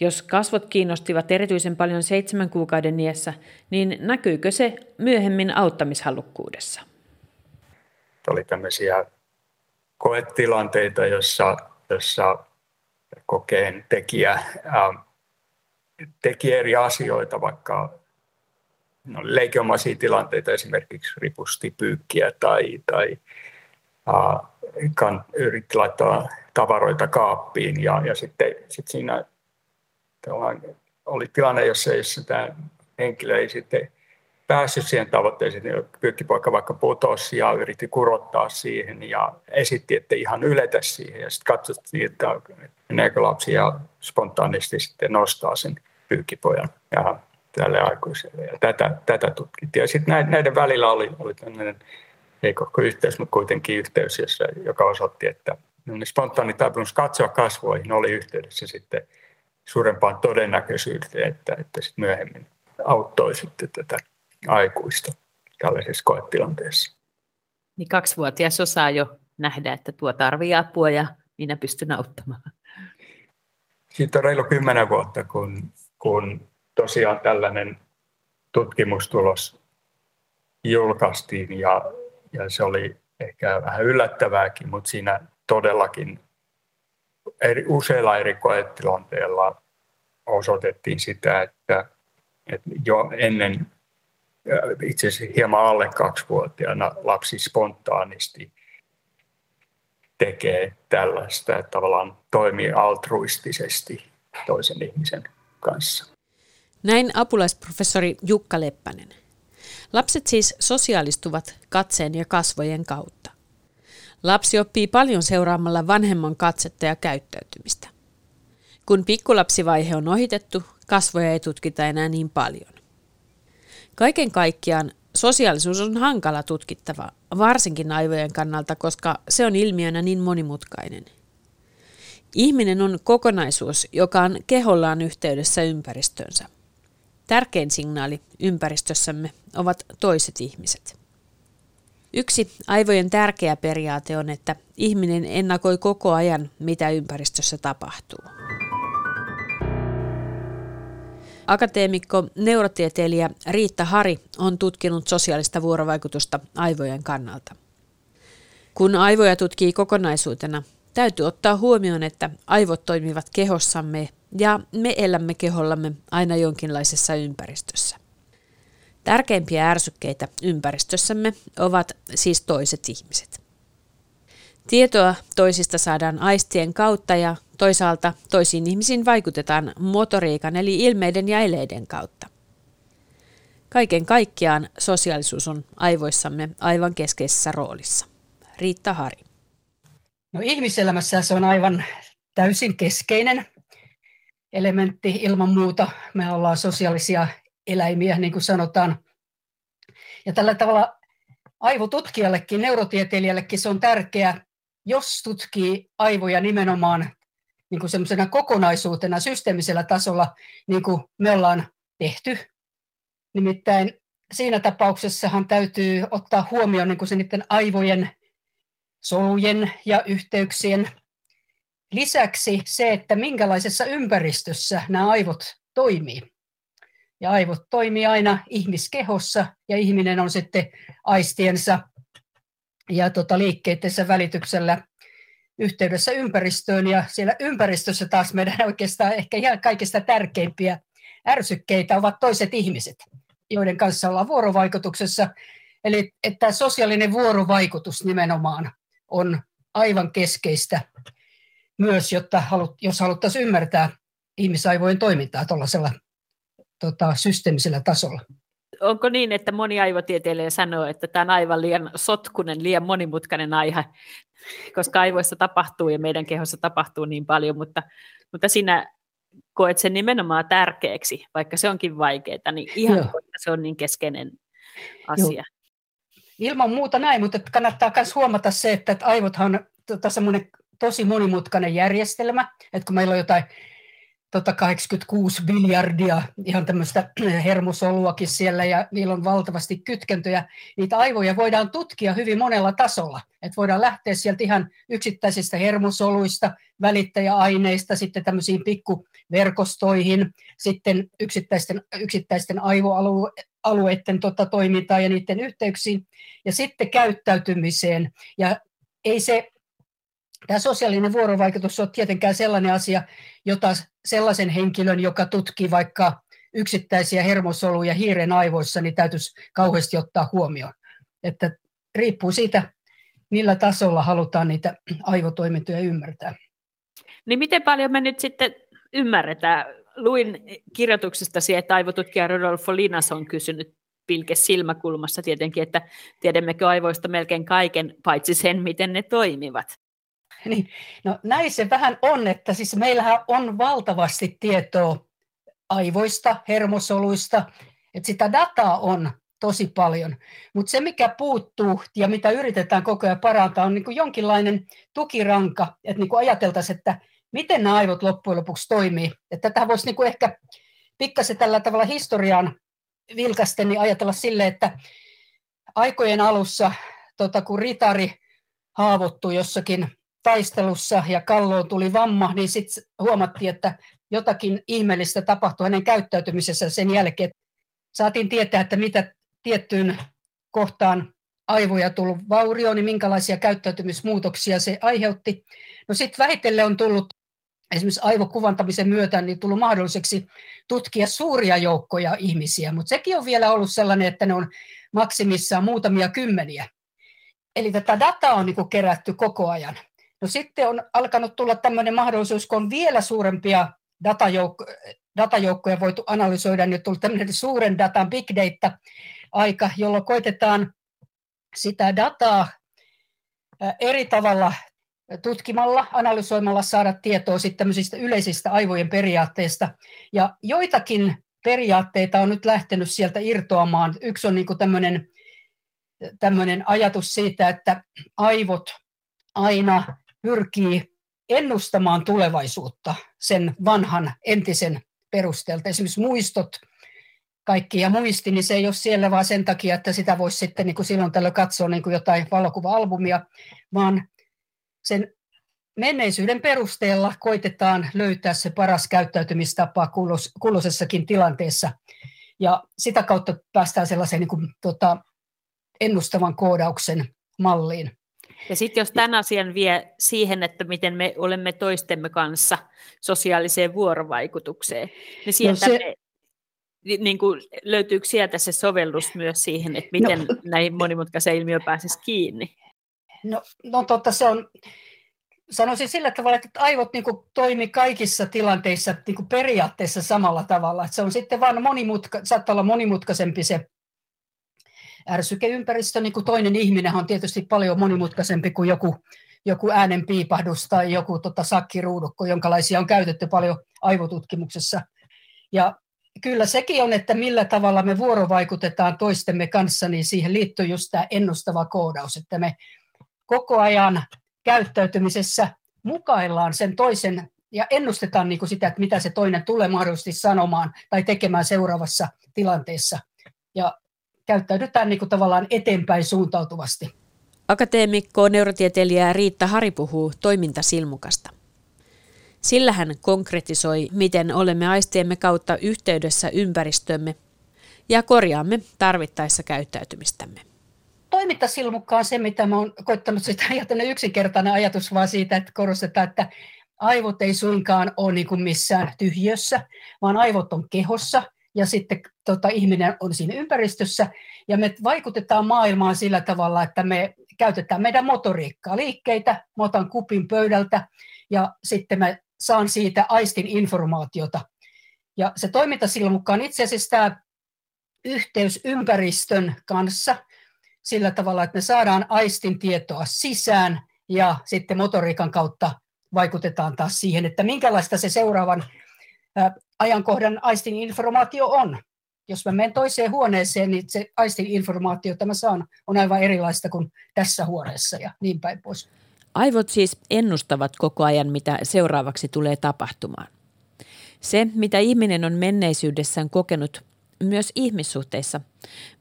Jos kasvot kiinnostivat erityisen paljon seitsemän kuukauden iässä, niin näkyykö se myöhemmin auttamishalukkuudessa? Oli tämmöisiä koetilanteita, jossa, jossa kokeen tekijä ää, teki eri asioita, vaikka no, leikiomaisia tilanteita, esimerkiksi ripusti pyykkiä tai, tai ää, kan, yritti laittaa tavaroita kaappiin ja, ja sitten sit siinä oli tilanne, jossa, jossa tämä henkilö ei sitten päässyt siihen tavoitteeseen, niin pyykkipoika vaikka putosi ja yritti kurottaa siihen ja esitti, että ihan yletä siihen. Ja sitten katsottiin, että meneekö lapsi ja spontaanisti sitten nostaa sen pyykkipojan ja tälle aikuiselle. Ja tätä, tätä tutkittiin. Ja sitten näiden välillä oli, oli tämmöinen, ei koko yhteys, mutta kuitenkin yhteys, joka osoitti, että spontaani taipumus katsoa kasvoihin oli yhteydessä sitten – suurempaan todennäköisyyteen, että, että sit myöhemmin auttoi sitten tätä aikuista tällaisessa koetilanteessa. Niin kaksivuotias osaa jo nähdä, että tuo tarvii apua ja minä pystyn auttamaan. Siitä on reilu kymmenen vuotta, kun, kun tosiaan tällainen tutkimustulos julkaistiin ja, ja se oli ehkä vähän yllättävääkin, mutta siinä todellakin eri, useilla eri koetilanteilla osoitettiin sitä, että, että jo ennen itse asiassa hieman alle kaksivuotiaana lapsi spontaanisti tekee tällaista, että tavallaan toimii altruistisesti toisen ihmisen kanssa. Näin apulaisprofessori Jukka Leppänen. Lapset siis sosiaalistuvat katseen ja kasvojen kautta. Lapsi oppii paljon seuraamalla vanhemman katsetta ja käyttäytymistä. Kun pikkulapsivaihe on ohitettu, kasvoja ei tutkita enää niin paljon. Kaiken kaikkiaan sosiaalisuus on hankala tutkittava, varsinkin aivojen kannalta, koska se on ilmiönä niin monimutkainen. Ihminen on kokonaisuus, joka on kehollaan yhteydessä ympäristönsä. Tärkein signaali ympäristössämme ovat toiset ihmiset. Yksi aivojen tärkeä periaate on, että ihminen ennakoi koko ajan, mitä ympäristössä tapahtuu. Akateemikko, neurotieteilijä Riitta Hari on tutkinut sosiaalista vuorovaikutusta aivojen kannalta. Kun aivoja tutkii kokonaisuutena, täytyy ottaa huomioon, että aivot toimivat kehossamme ja me elämme kehollamme aina jonkinlaisessa ympäristössä. Tärkeimpiä ärsykkeitä ympäristössämme ovat siis toiset ihmiset. Tietoa toisista saadaan aistien kautta ja toisaalta toisiin ihmisiin vaikutetaan motoriikan eli ilmeiden ja eleiden kautta. Kaiken kaikkiaan sosiaalisuus on aivoissamme aivan keskeisessä roolissa. Riitta Hari. No ihmiselämässä se on aivan täysin keskeinen elementti ilman muuta. Me ollaan sosiaalisia eläimiä, niin kuin sanotaan. Ja tällä tavalla aivotutkijallekin, neurotieteilijällekin se on tärkeää, jos tutkii aivoja nimenomaan niin kuin semmoisena kokonaisuutena systeemisellä tasolla, niin kuin me ollaan tehty. Nimittäin siinä tapauksessahan täytyy ottaa huomioon niin kuin se niiden aivojen, solujen ja yhteyksien lisäksi se, että minkälaisessa ympäristössä nämä aivot toimii. Ja aivot toimii aina ihmiskehossa ja ihminen on sitten aistiensa ja tota, liikkeidensä välityksellä yhteydessä ympäristöön ja siellä ympäristössä taas meidän [laughs] oikeastaan ehkä ihan kaikista tärkeimpiä ärsykkeitä ovat toiset ihmiset, joiden kanssa ollaan vuorovaikutuksessa. Eli että sosiaalinen vuorovaikutus nimenomaan on aivan keskeistä myös, jotta halut, jos haluttaisiin ymmärtää ihmisaivojen toimintaa tuollaisella tota, systeemisellä tasolla onko niin, että moni aivotieteilijä sanoo, että tämä on aivan liian sotkunen, liian monimutkainen aihe, koska aivoissa tapahtuu ja meidän kehossa tapahtuu niin paljon, mutta, mutta sinä koet sen nimenomaan tärkeäksi, vaikka se onkin vaikeaa, niin ihan Joo. se on niin keskeinen asia. Joo. Ilman muuta näin, mutta kannattaa myös huomata se, että aivothan on tota, tosi monimutkainen järjestelmä, että kun meillä on jotain tota 86 miljardia ihan tämmöistä [clears throat] hermosoluakin siellä ja niillä on valtavasti kytkentöjä. Niitä aivoja voidaan tutkia hyvin monella tasolla. Et voidaan lähteä sieltä ihan yksittäisistä hermosoluista, välittäjäaineista, sitten tämmöisiin pikkuverkostoihin, sitten yksittäisten, yksittäisten aivoalueiden tota, toimintaan ja niiden yhteyksiin, ja sitten käyttäytymiseen. Ja ei se Tämä sosiaalinen vuorovaikutus on tietenkään sellainen asia, jota sellaisen henkilön, joka tutkii vaikka yksittäisiä hermosoluja hiiren aivoissa, niin täytyisi kauheasti ottaa huomioon. Että riippuu siitä, millä tasolla halutaan niitä aivotoimintoja ymmärtää. Niin miten paljon me nyt sitten ymmärretään? Luin kirjoituksestasi, että aivotutkija Rodolfo Linas on kysynyt pilke silmäkulmassa tietenkin, että tiedämmekö aivoista melkein kaiken, paitsi sen, miten ne toimivat. [laughs] Niin, no näin se vähän on, että siis meillähän on valtavasti tietoa aivoista, hermosoluista, että sitä dataa on tosi paljon. Mutta se, mikä puuttuu ja mitä yritetään koko ajan parantaa, on niin kuin jonkinlainen tukiranka, että niin ajateltaisiin, että miten nämä aivot loppujen lopuksi toimii. Että tätä voisi niin kuin ehkä pikkasen tällä tavalla historiaan vilkasten niin ajatella sille, että aikojen alussa, tota, kun ritari haavoittui jossakin taistelussa ja kalloon tuli vamma, niin sitten huomattiin, että jotakin ihmeellistä tapahtui hänen käyttäytymisessä sen jälkeen. Saatiin tietää, että mitä tiettyyn kohtaan aivoja tullut vaurio, niin minkälaisia käyttäytymismuutoksia se aiheutti. No sitten vähitellen on tullut esimerkiksi aivokuvantamisen myötä niin tullut mahdolliseksi tutkia suuria joukkoja ihmisiä, mutta sekin on vielä ollut sellainen, että ne on maksimissaan muutamia kymmeniä. Eli tätä dataa on niin kerätty koko ajan. No sitten on alkanut tulla tämmöinen mahdollisuus, kun on vielä suurempia datajoukko, datajoukkoja voitu analysoida, niin on tullut tämmöinen suuren datan big data aika, jolloin koitetaan sitä dataa eri tavalla tutkimalla, analysoimalla saada tietoa sitten tämmöisistä yleisistä aivojen periaatteista. Ja joitakin periaatteita on nyt lähtenyt sieltä irtoamaan. Yksi on niin tämmöinen, tämmöinen ajatus siitä, että aivot aina pyrkii ennustamaan tulevaisuutta sen vanhan entisen perusteelta. Esimerkiksi muistot, kaikki ja muisti, niin se ei ole siellä vaan sen takia, että sitä voisi sitten niin kuin silloin tällöin katsoa niin kuin jotain valokuva-albumia, vaan sen menneisyyden perusteella koitetaan löytää se paras käyttäytymistapa kulloisessakin tilanteessa. Ja sitä kautta päästään sellaiseen niin kuin, tota, ennustavan koodauksen malliin. Ja sitten jos tämän asian vie siihen, että miten me olemme toistemme kanssa sosiaaliseen vuorovaikutukseen, niin sieltä no se... me, niin kuin, löytyykö sieltä se sovellus myös siihen, että miten no, näihin monimutkaisiin ilmiöön pääsisi kiinni? No, no totta, se on, sanoisin sillä tavalla, että aivot niin kuin, toimi kaikissa tilanteissa niin kuin periaatteessa samalla tavalla. Että se on sitten vain monimutka, saattaa olla monimutkaisempi se ärsykeympäristö, niin kuin toinen ihminen on tietysti paljon monimutkaisempi kuin joku, joku äänen piipahdus tai joku tota, sakkiruudukko, jonkalaisia on käytetty paljon aivotutkimuksessa. Ja kyllä sekin on, että millä tavalla me vuorovaikutetaan toistemme kanssa, niin siihen liittyy just tämä ennustava koodaus, että me koko ajan käyttäytymisessä mukaillaan sen toisen ja ennustetaan niin kuin sitä, että mitä se toinen tulee mahdollisesti sanomaan tai tekemään seuraavassa tilanteessa. Ja käyttäydytään niin kuin tavallaan eteenpäin suuntautuvasti. Akateemikko neurotieteilijä Riitta Hari puhuu toimintasilmukasta. Sillä hän konkretisoi, miten olemme aistiemme kautta yhteydessä ympäristömme ja korjaamme tarvittaessa käyttäytymistämme toimintasilmukka on se, mitä mä oon koittanut sitä ajatella yksinkertainen ajatus vaan siitä, että korostetaan, että aivot ei suinkaan ole niin kuin missään tyhjössä, vaan aivot on kehossa ja sitten tota, ihminen on siinä ympäristössä ja me vaikutetaan maailmaan sillä tavalla, että me käytetään meidän motoriikkaa, liikkeitä, mä otan kupin pöydältä ja sitten mä saan siitä aistin informaatiota. Ja se toimintasilmukka on itse asiassa tämä yhteys ympäristön kanssa – sillä tavalla, että me saadaan aistin tietoa sisään ja sitten motoriikan kautta vaikutetaan taas siihen, että minkälaista se seuraavan ajankohdan aistin informaatio on. Jos mä menen toiseen huoneeseen, niin se aistin informaatio, jota mä saan, on aivan erilaista kuin tässä huoneessa ja niin päin pois. Aivot siis ennustavat koko ajan, mitä seuraavaksi tulee tapahtumaan. Se, mitä ihminen on menneisyydessään kokenut, myös ihmissuhteissa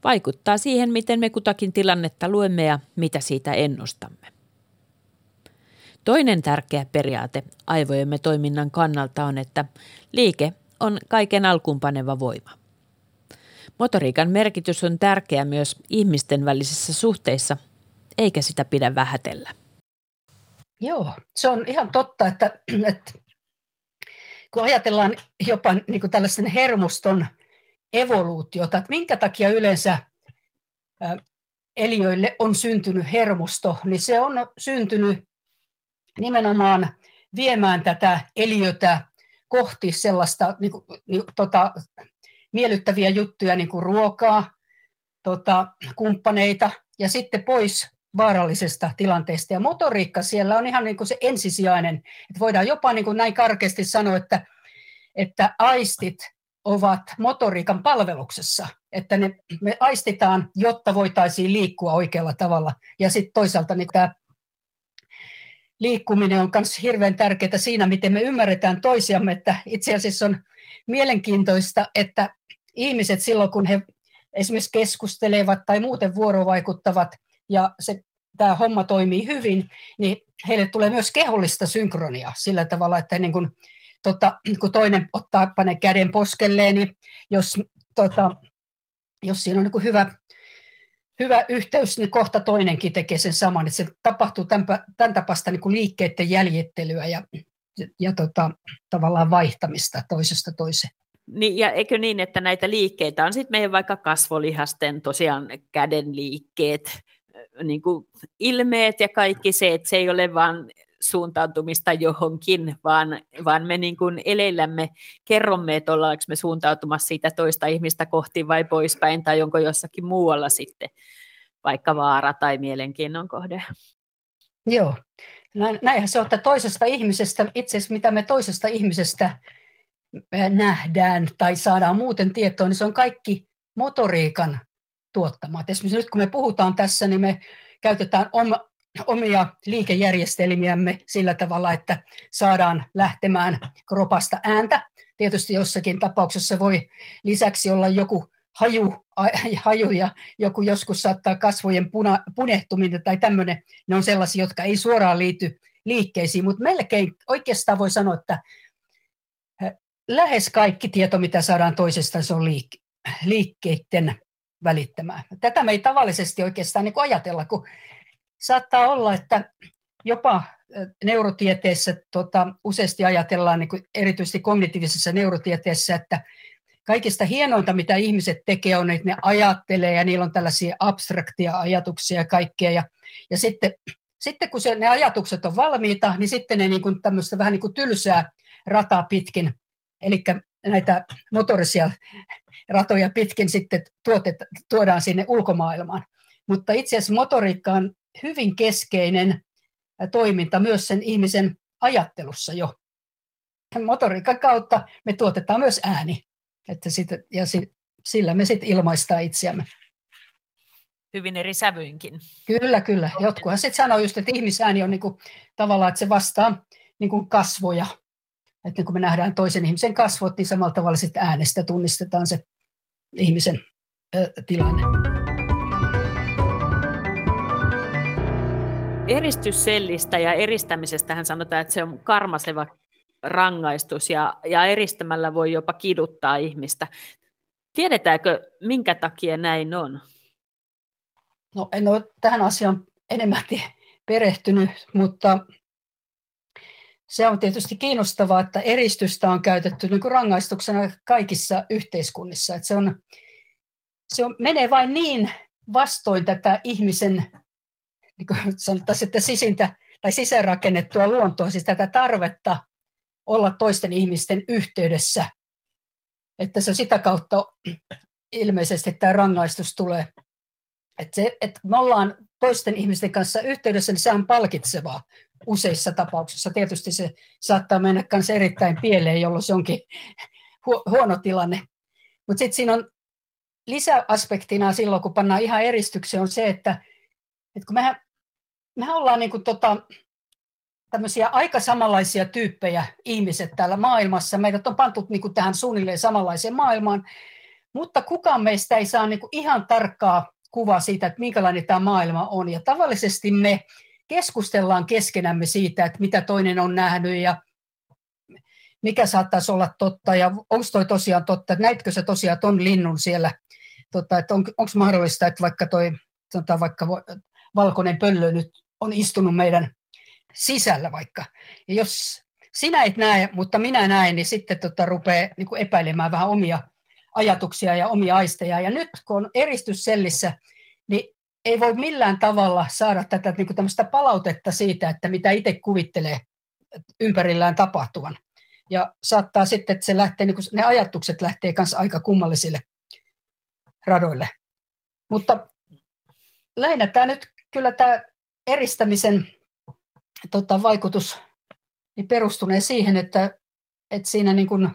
vaikuttaa siihen, miten me kutakin tilannetta luemme ja mitä siitä ennustamme. Toinen tärkeä periaate aivojemme toiminnan kannalta on, että liike on kaiken alkuunpaneva voima. Motoriikan merkitys on tärkeä myös ihmisten välisissä suhteissa, eikä sitä pidä vähätellä. Joo, se on ihan totta, että, että kun ajatellaan jopa niin kuin tällaisen hermoston evoluutiota, että minkä takia yleensä eliöille on syntynyt hermosto, niin se on syntynyt nimenomaan viemään tätä eliötä kohti sellaista niin kuin, niin, tota, miellyttäviä juttuja, niin kuin ruokaa, tota, kumppaneita ja sitten pois vaarallisesta tilanteesta. Ja motoriikka siellä on ihan niin kuin se ensisijainen. Että voidaan jopa niin kuin näin karkeasti sanoa, että, että aistit ovat motoriikan palveluksessa, että ne, me aistitaan, jotta voitaisiin liikkua oikealla tavalla. Ja sitten toisaalta niin tämä liikkuminen on myös hirveän tärkeää siinä, miten me ymmärretään toisiamme, että itse asiassa on mielenkiintoista, että ihmiset silloin, kun he esimerkiksi keskustelevat tai muuten vuorovaikuttavat, ja se, tämä homma toimii hyvin, niin heille tulee myös kehollista synkronia sillä tavalla, että niin kuin tota, kun toinen ottaa pane käden poskelleen, niin jos, tota, jos siinä on niin hyvä, hyvä yhteys, niin kohta toinenkin tekee sen saman, että se tapahtuu tämän, tämän tapasta niin kuin liikkeiden jäljittelyä ja, ja tota, tavallaan vaihtamista toisesta toiseen. Niin, ja eikö niin, että näitä liikkeitä on sitten meidän vaikka kasvolihasten tosiaan käden liikkeet, niin kuin ilmeet ja kaikki se, että se ei ole vain suuntautumista johonkin, vaan, vaan me niin kuin eleillämme kerromme, että ollaanko me suuntautumassa siitä toista ihmistä kohti vai poispäin, tai onko jossakin muualla sitten vaikka vaara tai mielenkiinnon kohde. Joo, näinhän se on, että toisesta ihmisestä, itse asiassa mitä me toisesta ihmisestä nähdään tai saadaan muuten tietoa, niin se on kaikki motoriikan tuottamat. Esimerkiksi nyt kun me puhutaan tässä, niin me käytetään oma, omia liikejärjestelmiämme sillä tavalla, että saadaan lähtemään kropasta ääntä. Tietysti jossakin tapauksessa voi lisäksi olla joku haju, haju ja joku joskus saattaa kasvojen puna, punehtuminen tai tämmöinen. Ne on sellaisia, jotka ei suoraan liity liikkeisiin, mutta melkein oikeastaan voi sanoa, että lähes kaikki tieto, mitä saadaan toisesta, se on liik- liikkeiden välittämään. Tätä me ei tavallisesti oikeastaan niin ajatella, kun saattaa olla, että jopa neurotieteessä tota, useasti ajatellaan, niin erityisesti kognitiivisessa neurotieteessä, että kaikista hienointa, mitä ihmiset tekee, on, että ne ajattelee ja niillä on tällaisia abstraktia ajatuksia ja kaikkea. Ja, ja sitten, sitten kun se, ne ajatukset on valmiita, niin sitten ne niin kuin tämmöistä vähän niin kuin tylsää rataa pitkin, eli näitä motorisia ratoja pitkin sitten tuotet, tuodaan sinne ulkomaailmaan. Mutta itse asiassa motoriikka on hyvin keskeinen toiminta myös sen ihmisen ajattelussa jo. Motoriikan kautta me tuotetaan myös ääni, että sit, ja sit, sillä me sitten ilmaistaan itseämme. Hyvin eri sävyinkin. Kyllä, kyllä. Jotkuhan sitten sanoo just, että ihmisääni on niinku, tavallaan, että se vastaa niinku kasvoja. Että kun me nähdään toisen ihmisen kasvot, niin samalla tavalla sitten äänestä tunnistetaan se ihmisen ö, tilanne. Eristyssellistä ja eristämisestä hän sanotaan, että se on karmaseva rangaistus ja, ja eristämällä voi jopa kiduttaa ihmistä. Tiedetäänkö, minkä takia näin on? No en ole tähän asiaan enemmän perehtynyt, mutta se on tietysti kiinnostavaa, että eristystä on käytetty niin kuin rangaistuksena kaikissa yhteiskunnissa. Että se, on, se on, menee vain niin vastoin tätä ihmisen niin kuin sanottaisiin, että sisintä tai sisäänrakennettua luontoa, siis tätä tarvetta olla toisten ihmisten yhteydessä. Että se sitä kautta ilmeisesti tämä rangaistus tulee. Että, se, että me ollaan toisten ihmisten kanssa yhteydessä, niin se on palkitsevaa useissa tapauksissa. Tietysti se saattaa mennä myös erittäin pieleen, jolloin se onkin huono tilanne. Mutta sitten siinä on lisäaspektina silloin, kun pannaan ihan eristykseen, on se, että, että kun mehän mehän ollaan niin kuin tota, tämmöisiä aika samanlaisia tyyppejä ihmiset täällä maailmassa. Meidät on pantu niin kuin tähän suunnilleen samanlaiseen maailmaan, mutta kukaan meistä ei saa niin kuin ihan tarkkaa kuvaa siitä, että minkälainen tämä maailma on. Ja tavallisesti me keskustellaan keskenämme siitä, että mitä toinen on nähnyt ja mikä saattaisi olla totta ja onko toi tosiaan totta, että näitkö se tosiaan ton linnun siellä, tota, että on, onko mahdollista, että vaikka toi sanotaan vaikka valkoinen pöllö nyt on istunut meidän sisällä vaikka. Ja jos sinä et näe, mutta minä näen, niin sitten tota rupeaa niin epäilemään vähän omia ajatuksia ja omia aisteja. Ja nyt kun on eristyssellissä, niin ei voi millään tavalla saada tätä niin tämmöistä palautetta siitä, että mitä itse kuvittelee ympärillään tapahtuvan. Ja saattaa sitten, että se lähtee, niin ne ajatukset lähtee kanssa aika kummallisille radoille. Mutta lähinnä tämä nyt kyllä tämä eristämisen tota, vaikutus niin perustunee siihen, että, että siinä niin kuin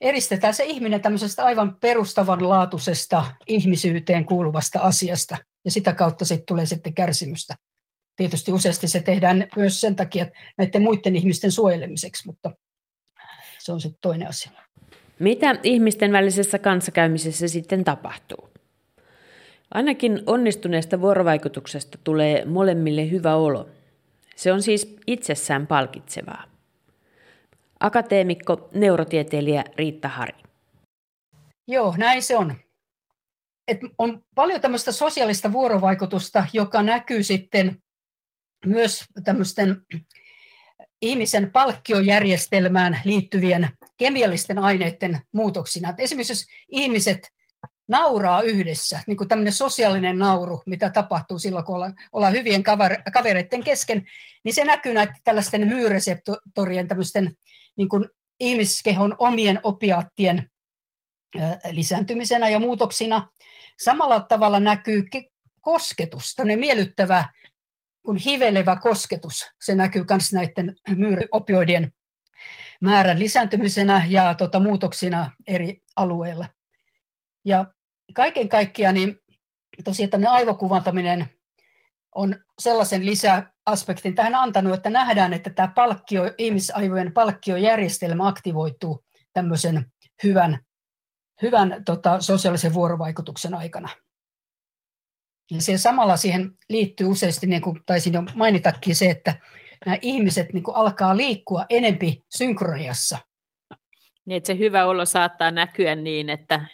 eristetään se ihminen tämmöisestä aivan perustavanlaatuisesta ihmisyyteen kuuluvasta asiasta. Ja sitä kautta sitten tulee sitten kärsimystä. Tietysti useasti se tehdään myös sen takia että näiden muiden ihmisten suojelemiseksi, mutta se on sitten toinen asia. Mitä ihmisten välisessä kanssakäymisessä sitten tapahtuu? Ainakin onnistuneesta vuorovaikutuksesta tulee molemmille hyvä olo. Se on siis itsessään palkitsevaa. Akateemikko, neurotieteilijä Riitta Hari. Joo, näin se on. että on paljon tämmöistä sosiaalista vuorovaikutusta, joka näkyy sitten myös tämmöisten ihmisen palkkiojärjestelmään liittyvien kemiallisten aineiden muutoksina. Esimerkiksi jos ihmiset nauraa yhdessä, niin kuin tämmöinen sosiaalinen nauru, mitä tapahtuu silloin, kun ollaan, ollaan hyvien kavereiden kesken, niin se näkyy näiden tällaisten myyreseptorien, tämmöisten niin kuin ihmiskehon omien opiaattien lisääntymisenä ja muutoksina. Samalla tavalla näkyy kosketus, tämmöinen miellyttävä, kun hivelevä kosketus. Se näkyy myös näiden myyriopioidien määrän lisääntymisenä ja tota, muutoksina eri alueilla. Ja kaiken kaikkiaan niin tosiaan tämmöinen aivokuvantaminen on sellaisen lisäaspektin tähän antanut, että nähdään, että tämä palkkio, ihmisaivojen palkkiojärjestelmä aktivoituu tämmöisen hyvän, hyvän tota, sosiaalisen vuorovaikutuksen aikana. Ja se samalla siihen liittyy useasti, niin kuin taisin jo mainitakin, se, että nämä ihmiset niin kuin alkaa liikkua enempi synkroniassa. Niin, että se hyvä olo saattaa näkyä niin, että,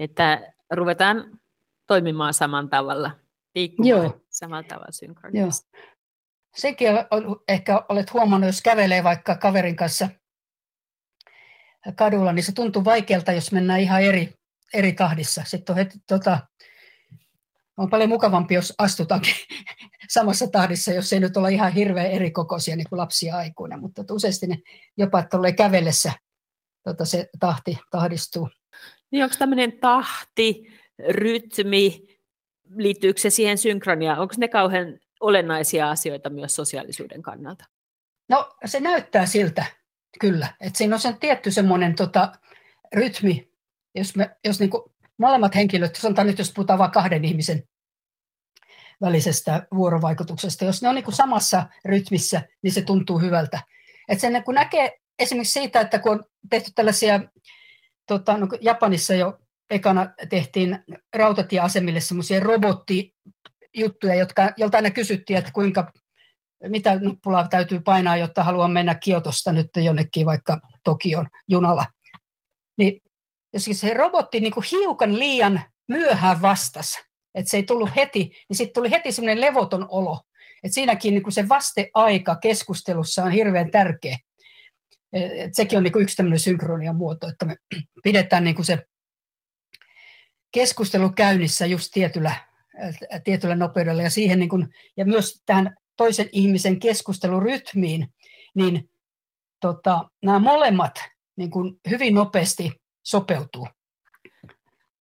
että ruvetaan toimimaan saman tavalla, liikkumaan Joo. samalla tavalla synkroniassa. Joo. Sekin on, ehkä olet huomannut, jos kävelee vaikka kaverin kanssa kadulla, niin se tuntuu vaikealta, jos mennään ihan eri, eri tahdissa. Sitten on, heti, tota, on paljon mukavampi, jos astutaankin [laughs] samassa tahdissa, jos ei nyt ole ihan hirveän eri kokoisia niin kuin lapsia aikuinen, mutta useasti ne jopa tulee kävellessä tota, se tahti tahdistuu. Niin onko tämmöinen tahti, rytmi, liittyykö se siihen synkroniaan? Onko ne kauhean olennaisia asioita myös sosiaalisuuden kannalta? No se näyttää siltä, kyllä. Että siinä on sen tietty semmoinen tota, rytmi, jos, me, jos niinku molemmat henkilöt, sanotaan nyt jos puhutaan vain kahden ihmisen välisestä vuorovaikutuksesta, jos ne on niinku samassa rytmissä, niin se tuntuu hyvältä. Että sen kun näkee esimerkiksi siitä, että kun on tehty tällaisia tota, no, Japanissa jo ekana tehtiin rautatieasemille semmoisia robottijuttuja, jotka, jolta aina kysyttiin, että kuinka, mitä nuppulaa täytyy painaa, jotta haluan mennä Kiotosta nyt jonnekin vaikka Tokion junalla. Niin jos se robotti niin kuin hiukan liian myöhään vastasi, että se ei tullut heti, niin sitten tuli heti semmoinen levoton olo. että siinäkin niin kuin se vasteaika keskustelussa on hirveän tärkeä. Et sekin on niin yksi tämmöinen synkronian muoto, että me [clears throat] pidetään niin se keskustelu käynnissä just tietyllä, tietyllä nopeudella ja, siihen niin ja myös tähän toisen ihmisen keskustelurytmiin, niin tota, nämä molemmat niin kuin hyvin nopeasti sopeutuu.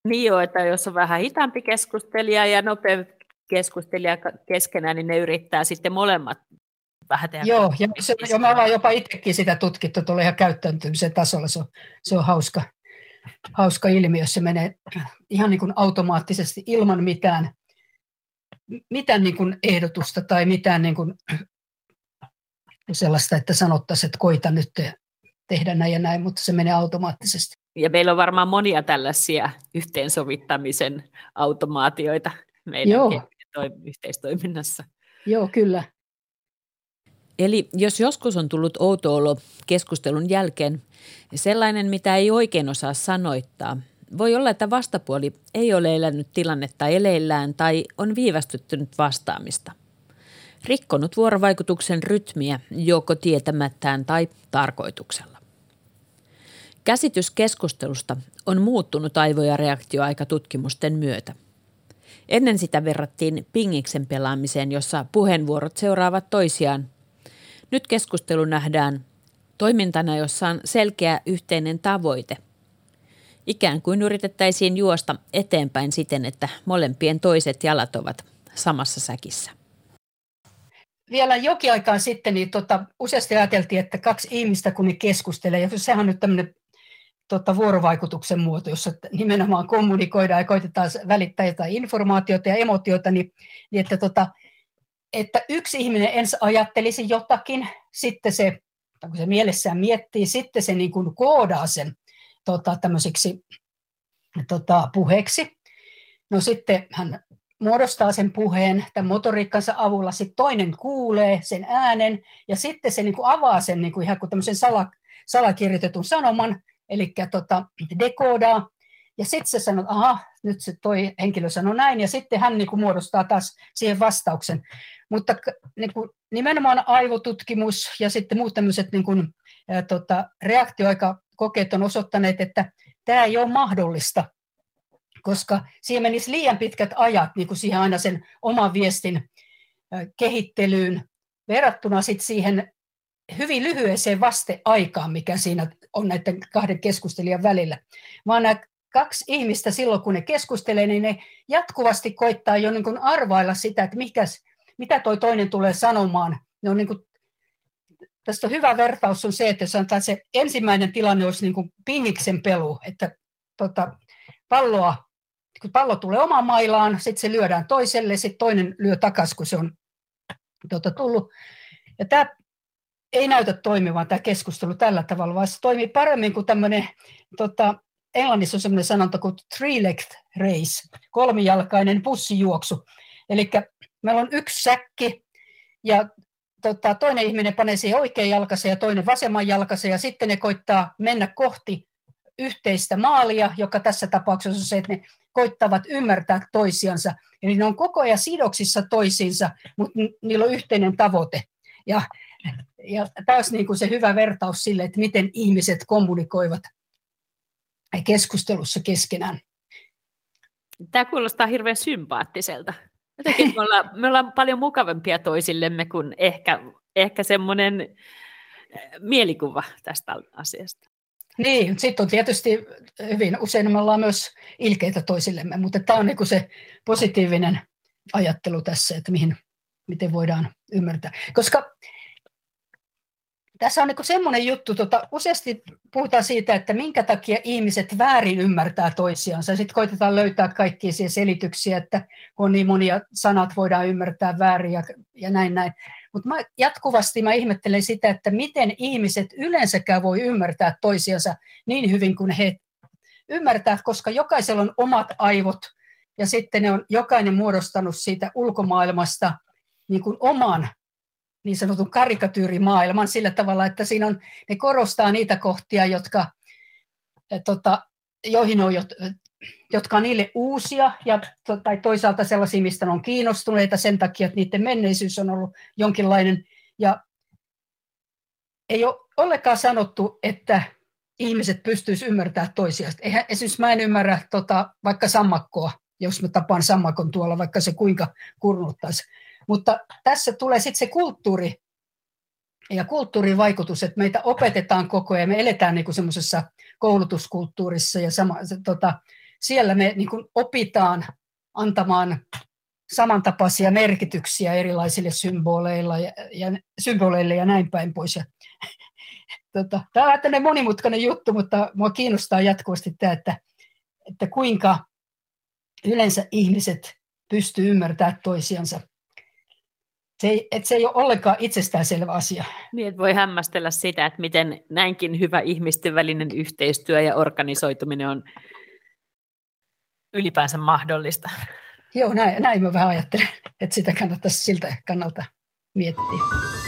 Niin jo, että jos on vähän hitaampi keskustelija ja nopea keskustelija keskenään, niin ne yrittää sitten molemmat vähän tehdä. Joo, ja se, jo, me ollaan jopa itsekin sitä tutkittu tuolla ihan käyttäytymisen tasolla. Se on, se on hauska, hauska ilmiö, se menee ihan niin kuin automaattisesti ilman mitään, mitään niin kuin ehdotusta tai mitään niin kuin sellaista, että sanottaisiin, että koita nyt tehdä näin ja näin, mutta se menee automaattisesti. Ja meillä on varmaan monia tällaisia yhteensovittamisen automaatioita meidän Joo. yhteistoiminnassa. Joo, kyllä. Eli jos joskus on tullut outo olo keskustelun jälkeen, sellainen, mitä ei oikein osaa sanoittaa, voi olla, että vastapuoli ei ole elänyt tilannetta eleillään tai on viivästyttynyt vastaamista. Rikkonut vuorovaikutuksen rytmiä joko tietämättään tai tarkoituksella. Käsitys keskustelusta on muuttunut aivo- ja reaktioaikatutkimusten myötä. Ennen sitä verrattiin pingiksen pelaamiseen, jossa puheenvuorot seuraavat toisiaan nyt keskustelu nähdään toimintana, jossa on selkeä yhteinen tavoite. Ikään kuin yritettäisiin juosta eteenpäin siten, että molempien toiset jalat ovat samassa säkissä. Vielä jokin aikaa sitten niin tota, useasti ajateltiin, että kaksi ihmistä kun ne keskustelee, ja sehän on nyt tämmöinen tota, vuorovaikutuksen muoto, jossa nimenomaan kommunikoidaan ja koitetaan välittää jotain informaatiota ja emotioita, niin, niin että tota, että yksi ihminen ensin ajattelisi jotakin, sitten se, kun se mielessään miettii, sitten se niin kuin koodaa sen tota, tämmöiseksi tota, puheeksi. No sitten hän muodostaa sen puheen tämän motoriikkansa avulla, sitten toinen kuulee sen äänen ja sitten se niin kuin avaa sen niin kuin ihan kuin tämmöisen sala, salakirjoitetun sanoman, eli tota, dekoodaa. Ja sitten se sanoo, aha, nyt se toi henkilö sanoi näin, ja sitten hän niin kuin muodostaa taas siihen vastauksen. Mutta niin kuin, nimenomaan aivotutkimus ja sitten muut tämmöiset niin kuin, ää, tota, reaktioaikakokeet on osoittaneet, että tämä ei ole mahdollista, koska siihen menisi liian pitkät ajat niin kuin siihen aina sen oman viestin kehittelyyn, verrattuna sitten siihen hyvin lyhyeseen vasteaikaan, mikä siinä on näiden kahden keskustelijan välillä. Vaan nämä kaksi ihmistä silloin, kun ne keskustelee, niin ne jatkuvasti koittaa jo niin kuin arvailla sitä, että mikäs, mitä toi toinen tulee sanomaan. Ne on niin kuin, tästä on hyvä vertaus on se, että sanotaan, että se ensimmäinen tilanne olisi niin kuin pingiksen pelu, että tota, palloa, kun pallo tulee omaan mailaan, sitten se lyödään toiselle, sitten toinen lyö takaisin, kun se on tota, tullut. Ja tämä ei näytä toimivan tämä keskustelu tällä tavalla, vaan se toimii paremmin kuin tämmöinen, tota, Englannissa on semmoinen sanonta kuin three-legged race, kolmijalkainen pussijuoksu. Eli meillä on yksi säkki ja tota, toinen ihminen panee siihen oikean jalkansa ja toinen vasemman jalkansa ja sitten ne koittaa mennä kohti yhteistä maalia, joka tässä tapauksessa on se, että ne koittavat ymmärtää toisiansa. Eli ne on koko ajan sidoksissa toisiinsa, mutta niillä on yhteinen tavoite. Ja ja taas niin kuin se hyvä vertaus sille, että miten ihmiset kommunikoivat keskustelussa keskenään. Tämä kuulostaa hirveän sympaattiselta. Jotenkin me ollaan, me ollaan paljon mukavampia toisillemme kuin ehkä, ehkä semmoinen eh, mielikuva tästä asiasta. Niin, sitten on tietysti hyvin usein me ollaan myös ilkeitä toisillemme, mutta tämä on niin se positiivinen ajattelu tässä, että mihin, miten voidaan ymmärtää. Koska tässä on niin semmoinen juttu, tota, useasti puhutaan siitä, että minkä takia ihmiset väärin ymmärtää toisiansa. Sitten koitetaan löytää kaikkia siihen selityksiä, että on niin monia sanat voidaan ymmärtää väärin ja, ja näin näin. Mutta jatkuvasti mä ihmettelen sitä, että miten ihmiset yleensäkään voi ymmärtää toisiansa niin hyvin kuin he ymmärtää, koska jokaisella on omat aivot ja sitten ne on jokainen muodostanut siitä ulkomaailmasta niin kuin oman niin sanotun karikatyyrimaailman sillä tavalla, että siinä on, ne korostaa niitä kohtia, jotka, tota, joihin on, jotka on niille uusia ja tai toisaalta sellaisia, mistä ne on kiinnostuneita sen takia, että niiden menneisyys on ollut jonkinlainen. Ja ei ole ollenkaan sanottu, että ihmiset pystyisivät ymmärtämään toisiaan. Eihän, esimerkiksi mä en ymmärrä tota, vaikka sammakkoa, jos mä tapaan sammakon tuolla, vaikka se kuinka kurnuttaisi. Mutta tässä tulee sitten se kulttuuri ja kulttuurin vaikutus, että meitä opetetaan koko ajan, me eletään niin semmoisessa koulutuskulttuurissa ja sama, se, tota, siellä me niin kuin opitaan antamaan samantapaisia merkityksiä erilaisille symboleilla ja, ja, symboleille ja näin päin pois. Ja, [laughs] tota, tämä on tämmöinen monimutkainen juttu, mutta minua kiinnostaa jatkuvasti tämä, että, että kuinka yleensä ihmiset pystyvät ymmärtämään toisiansa se ei, että se ei ole ollenkaan itsestäänselvä asia. Niin, että voi hämmästellä sitä, että miten näinkin hyvä ihmisten välinen yhteistyö ja organisoituminen on ylipäänsä mahdollista. Joo, näin, näin mä vähän ajattelen, että sitä kannattaisi siltä kannalta miettiä.